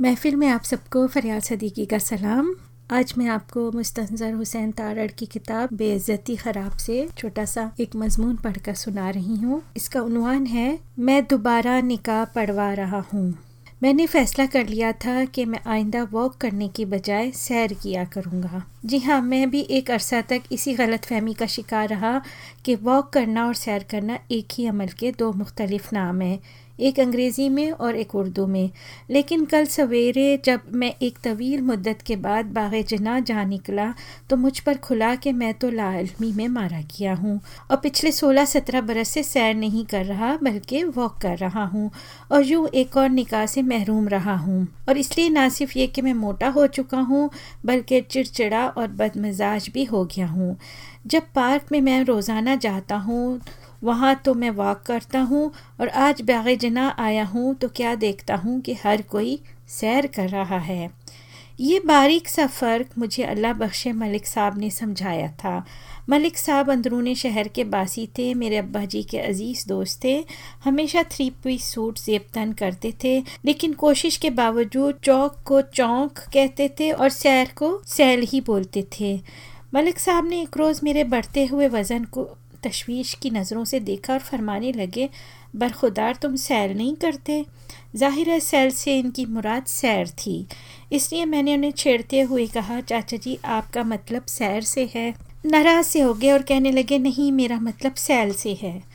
महफिल में आप सबको फरियाद सदीकी का सलाम। आज मैं आपको मुस्तनज़र हुसैन तारड़ की किताब बेइज्जती ख़राब से छोटा सा एक मजमून पढ़कर सुना रही हूँ। इसका उनवान है, मैं दोबारा निकाह पढ़वा रहा हूँ। मैंने फैसला कर लिया था कि मैं आइंदा वॉक करने की बजाय सैर किया करूँगा। जी हाँ मैं भी एक अरसा तक इसी गलत फहमी का शिकार रहा कि वॉक करना और सैर करना एक ही अमल के दो मुख्तलिफ़ नाम हैं। एक अंग्रेज़ी में और एक उर्दू में। लेकिन कल सवेरे जब मैं एक तवील मुद्दत के बाद बाग जना जा निकला तो मुझ पर खुला कि मैं तो लालमी में मारा गया हूँ और पिछले सोलह सत्रह बरस से सैर नहीं कर रहा, बल्कि वॉक कर रहा हूँ और यूँ एक और निकाह से महरूम रहा हूँ। और इसलिए ना सिर्फ़ ये कि मैं मोटा हो चुका हूँ, बल्कि चिड़चिड़ा और बदमजाज भी हो गया हूँ। जब पार्क में मैं रोज़ाना जाता हूँ वहाँ तो मैं वॉक करता हूँ और आज बाग जना आया हूँ तो क्या देखता हूँ कि हर कोई सैर कर रहा है। ये बारीक सा फ़र्क मुझे अल्लाह बख्श मलिक साहब ने समझाया था। मलिक साहब अंदरून शहर के बासी थे, मेरे अब्बा जी के अज़ीज़ दोस्त थे। हमेशा थ्री पीस सूट जेब तन करते थे, लेकिन कोशिश के बावजूद चौक को चौंक कहते थे और सैर को सैल ही बोलते थे। मलिक साहब ने एक रोज़ मेरे बढ़ते हुए वज़न को तशवीश की नज़रों से देखा और फरमाने लगे, बरखुदार तुम सैर नहीं करते। ज़ाहिर है सैर से इनकी मुराद सैर थी। इसलिए मैंने उन्हें छेड़ते हुए कहा, चाचा जी, आपका मतलब सैर से है। नाराज़ से हो गए और कहने लगे, नहीं, मेरा मतलब सैल से है।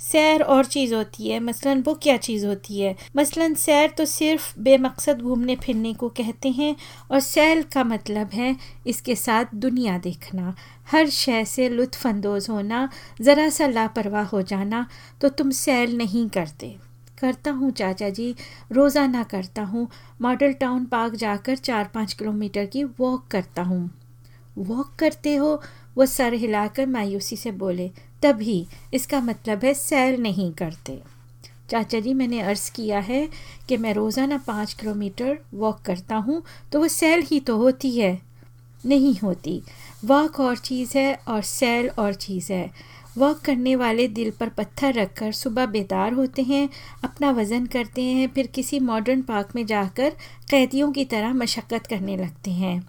सैर और चीज़ होती है, मसलन वो क्या चीज़ होती है? मसलन सैर तो सिर्फ़ बेमकसद घूमने फिरने को कहते हैं और सैल का मतलब है इसके साथ दुनिया देखना। हर शय से लुत्फानंदोज़ होना, ज़रा सा लापरवाह हो जाना तो तुम सैर नहीं करते। करता हूँ चाचा जी, रोज़ाना करता हूँ। मॉडल टाउन पार्क जाकर चार पाँच किलोमीटर की वॉक करता हूँ। वॉक करते हो? वो सर हिलाकर मायूसी से बोले तभी इसका मतलब है सैर नहीं करते। चाचा जी, मैंने अर्ज़ किया है कि मैं रोज़ाना पाँच किलोमीटर वॉक करता हूँ तो वो सैल ही तो होती है। नहीं होती। वॉक और चीज़ है और सैल और चीज़ है। वॉक करने वाले दिल पर पत्थर रखकर सुबह बेदार होते हैं, अपना वज़न करते हैं, फिर किसी मॉडर्न पार्क में जाकर कैदियों की तरह मशक्क़त करने लगते हैं।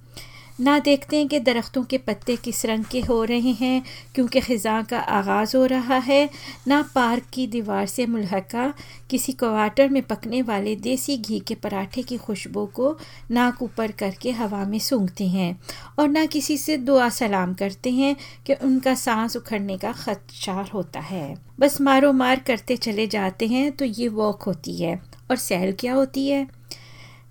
ना देखते हैं कि दरख्तों के पत्ते किस रंग के हो रहे हैं, क्योंकि ख़ज़ा का आगाज़ हो रहा है। ना पार्क की दीवार से मुलहका, किसी क्वार्टर में पकने वाले देसी घी के पराठे की खुशबू को नाक ऊपर करके हवा में सूंघते हैं। और ना किसी से दुआ सलाम करते हैं कि उनका सांस उखड़ने का खदशार होता है। बस मारो मार करते चले जाते हैं तो ये वॉक होती है। और सैल क्या होती है?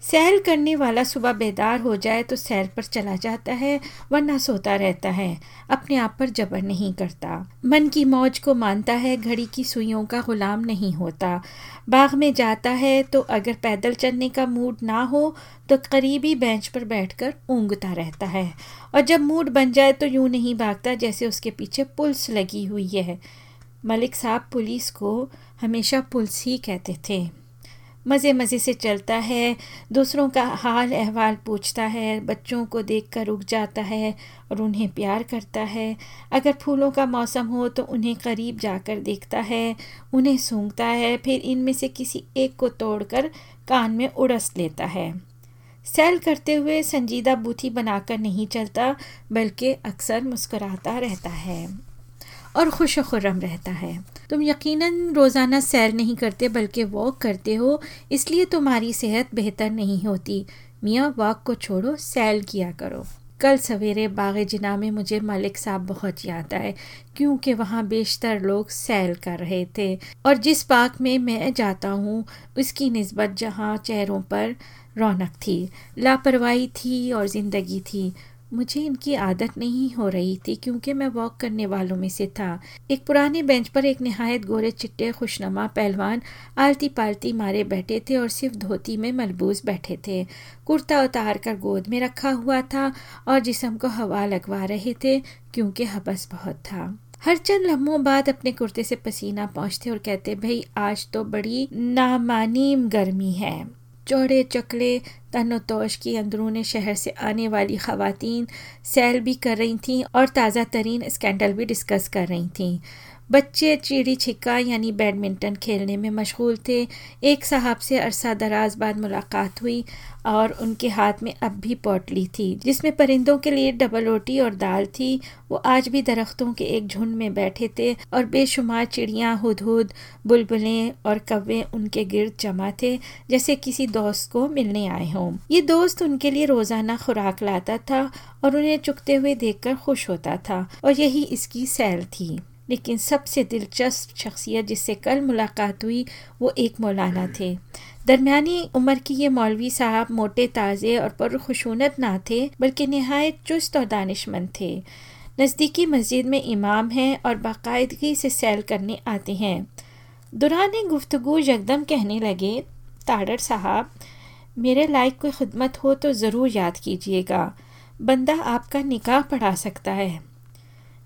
सैर करने वाला सुबह बेदार हो जाए तो सैर पर चला जाता है, वरना सोता रहता है, अपने आप पर जबर नहीं करता। मन की मौज को मानता है, घड़ी की सुइयों का गुलाम नहीं होता। बाग में जाता है तो अगर पैदल चलने का मूड ना हो तो करीबी बेंच पर बैठकर ऊँगता रहता है। और जब मूड बन जाए तो यूँ नहीं भागता जैसे उसके पीछे पुलिस लगी हुई है। मलिक साहब पुलिस को हमेशा पुलिस ही कहते थे। मज़े मज़े से चलता है, दूसरों का हाल अहवाल पूछता है, बच्चों को देख कर रुक जाता है और उन्हें प्यार करता है। अगर फूलों का मौसम हो तो उन्हें करीब जाकर देखता है, उन्हें सूंघता है, फिर इनमें से किसी एक को तोड़कर कान में उड़स लेता है। सैल करते हुए संजीदा बूथी बनाकर नहीं चलता, बल्कि अक्सर मुस्कुराता रहता है। और खुश खुर्रम रहता है। तुम यकीनन रोज़ाना सैर नहीं करते, बल्कि वॉक करते हो, इसलिए तुम्हारी सेहत बेहतर नहीं होती। मियाँ वॉक को छोड़ो, सैर किया करो। कल सवेरे बाग जिना में मुझे मलिक साहब बहुत याद आए, क्योंकि वहाँ बेशतर लोग सैर कर रहे थे। और जिस पार्क में मैं जाता हूँ, उसकी नस्बत जहाँ चेहरों पर रौनक थी, लापरवाही थी और ज़िंदगी थी। मुझे इनकी आदत नहीं हो रही थी क्योंकि मैं वॉक करने वालों में से था। एक पुराने बेंच पर एक नहायत गोरे चिट्टे खुशनुमा पहलवान आलती पालती मारे बैठे थे और सिर्फ़ धोती में मलबूस बैठे थे। कुर्ता उतार कर गोद में रखा हुआ था और जिसम को हवा लगवा रहे थे क्योंकि हबस बहुत था। हर चंद लम्हों बाद अपने कुर्ते से पसीना पहुँचते और कहते, भाई, आज तो बड़ी नामानीम गर्मी है। चौड़े चकले तनोतोश की अंदरून शहर से आने वाली खातन सैल भी कर रही थीं और ताज़ा तरीन स्कैंडल भी डिस्कस कर रही थीं। बच्चे चिड़ी छिक्का यानी बैडमिंटन खेलने में मशगूल थे। एक साहब से अरसा दराज बाद मुलाकात हुई और उनके हाथ में अब भी पोटली थी, जिसमें परिंदों के लिए डबल रोटी और दाल थी। वो आज भी दरख्तों के एक झुंड में बैठे थे और बेशुमार चिड़ियाँ, हुदहुद, बुलबुलें और कव्वे उनके गिरद जमा थे, जैसे किसी दोस्त को मिलने आए हों। ये दोस्त उनके लिए रोज़ाना खुराक लाता था और उन्हें चुकते हुए देखकर खुश होता था और यही इसकी सैल थी। लेकिन सबसे दिलचस्प शख्सियत जिससे कल मुलाकात हुई, वो एक मौलाना थे। दरमियानी उम्र की ये मौलवी साहब मोटे, ताज़े और पुरखशूनत ना थे, बल्कि नहायत चुस्त और दानिशमंद थे। नज़दीकी मस्जिद में इमाम हैं और बाकायदगी से सैल करने आते हैं। दुरान गुफ्तु यकदम कहने लगे ताड़र साहब, मेरे लायक कोई खदमत हो तो ज़रूर याद कीजिएगा। बंदा आपका निकाह पढ़ा सकता है।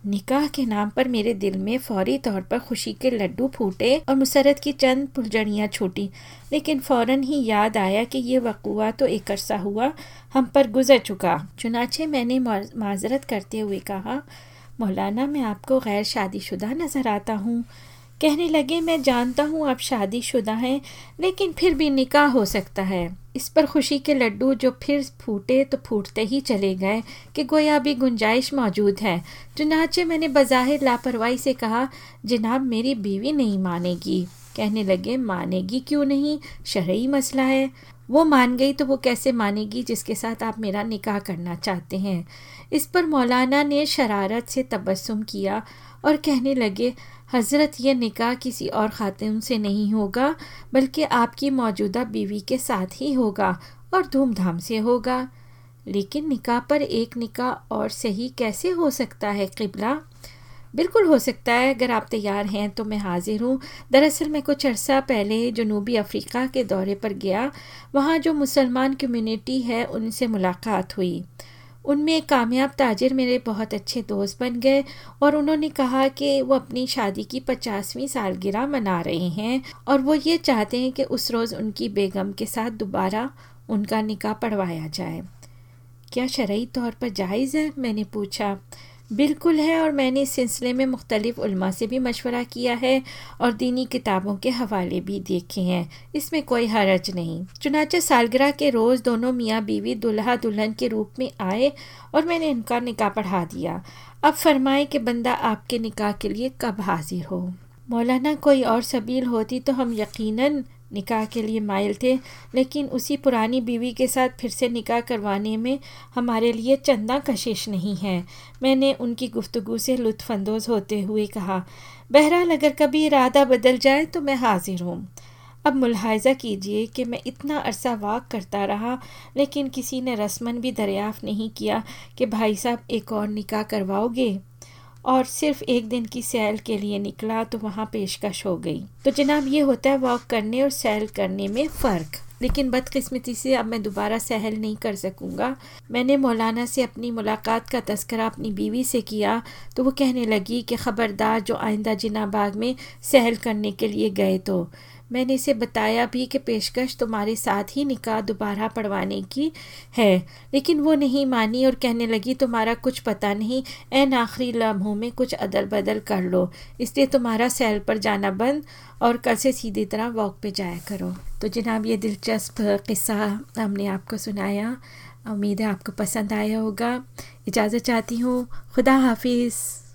निकाह के नाम पर मेरे दिल में फौरी तौर पर खुशी के लड्डू फूटे और मुसरत की चंद पुलझड़ियाँ छूटी। लेकिन फ़ौरन ही याद आया कि ये वकुआ तो एक अरसा हुआ, हम पर गुजर चुका। चुनाचे मैंने माजरत करते हुए कहा, मौलाना, मैं आपको गैर शादीशुदा नज़र आता हूँ। कहने लगे, मैं जानता हूँ आप शादीशुदा हैं, लेकिन फिर भी निकाह हो सकता है। इस पर खुशी के लड्डू जो फिर फूटे तो फूटते ही चले गए कि गोया भी गुंजाइश मौजूद है। चुनाचे मैंने बज़ाहिर लापरवाही से कहा, जनाब, मेरी बीवी नहीं मानेगी। कहने लगे, मानेगी क्यों नहीं? शरई मसला है। वो मान गई तो वो कैसे मानेगी जिसके साथ आप मेरा निकाह करना चाहते हैं? इस पर मौलाना ने शरारत से तबस्सुम किया और कहने लगे हज़रत ये निकाह किसी और खातून से नहीं होगा, बल्कि आपकी मौजूदा बीवी के साथ ही होगा और धूमधाम से होगा। लेकिन निकाह पर एक निकाह और सही कैसे हो सकता है किबला? बिल्कुल हो सकता है, अगर आप तैयार हैं तो मैं हाजिर हूँ। दरअसल मैं कुछ अर्सा पहले जनूबी अफ्रीका के दौरे पर गया। वहाँ जो मुसलमान कम्युनिटी है, उनसे मुलाकात हुई। उनमें एक कामयाब ताजर मेरे बहुत अच्छे दोस्त बन गए और उन्होंने कहा कि वो अपनी शादी की पचासवीं सालगिरह मना रहे हैं और वो ये चाहते हैं कि उस रोज़ उनकी बेगम के साथ दोबारा उनका निकाह पढ़वाया जाए। क्या शरा तौर पर जायज़ है? मैंने पूछा। बिल्कुल है और मैंने इस सिलसिले में मुख्तलिफ़ से भी मशवरा किया है और दीनी किताबों के हवाले भी देखे हैं। इसमें कोई हरज नहीं। चुनाचे सालगिरह के रोज़ दोनों मियाँ बीवी दुल्हा दुल्हन के रूप में आए और मैंने इनका निकाह पढ़ा दिया। अब फरमाए कि बंदा आपके निकाह के लिए कब हाजिर हो? मौलाना कोई और सबील होती तो हम यकीनन निकाह के लिए मायल थे, लेकिन उसी पुरानी बीवी के साथ फिर से निकाह करवाने में हमारे लिए चंदा कशिश नहीं है। मैंने उनकी गुफ्तगु से लुत्फानंदोज़ होते हुए कहा, बहरहाल, अगर कभी इरादा बदल जाए तो मैं हाजिर हूँ। अब मुलाहजा कीजिए कि मैं इतना अरसा वाक करता रहा, लेकिन किसी ने रस्मन भी दरियाफ़ नहीं किया कि भाई साहब एक और निकाह करवाओगे। और सिर्फ़ एक दिन की सैल के लिए निकला तो वहाँ पेशकश हो गई। तो जनाब, ये होता है वॉक करने और सैल करने में फ़र्क। लेकिन बदकिस्मती से अब मैं दोबारा सहल नहीं कर सकूँगा। मैंने मौलाना से अपनी मुलाकात का तस्करा अपनी बीवी से किया तो वो कहने लगी कि ख़बरदार जो आइंदा जिना बाग में सहल करने के लिए गए तो। मैंने इसे बताया भी कि पेशकश तुम्हारे साथ ही निकाह दोबारा पढ़वाने की है। लेकिन वो नहीं मानी और कहने लगी, तुम्हारा कुछ पता नहीं। एन आखिरी लम्हों में कुछ अदल बदल कर लो। इसलिए तुम्हारा सैल पर जाना बंद और कल से सीधी तरह वॉक पे जाया करो। तो जनाब, ये दिलचस्प किस्सा हमने आपको सुनाया। उम्मीद है आपको पसंद आया होगा। इजाज़त चाहती हूँ। खुदा हाफिज़।